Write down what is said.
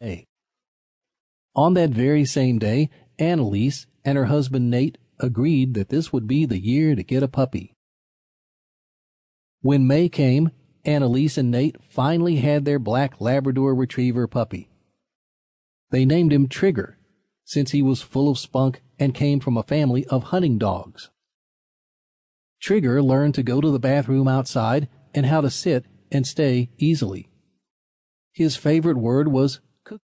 day. On that very same day, Annalise and her husband Nate agreed that this would be the year to get a puppy. When May came, Annalise and Nate finally had their black Labrador Retriever puppy. They named him Trigger, since he was full of spunk and came from a family of hunting dogs. Trigger learned to go to the bathroom outside and how to sit and stay easily. His favorite word was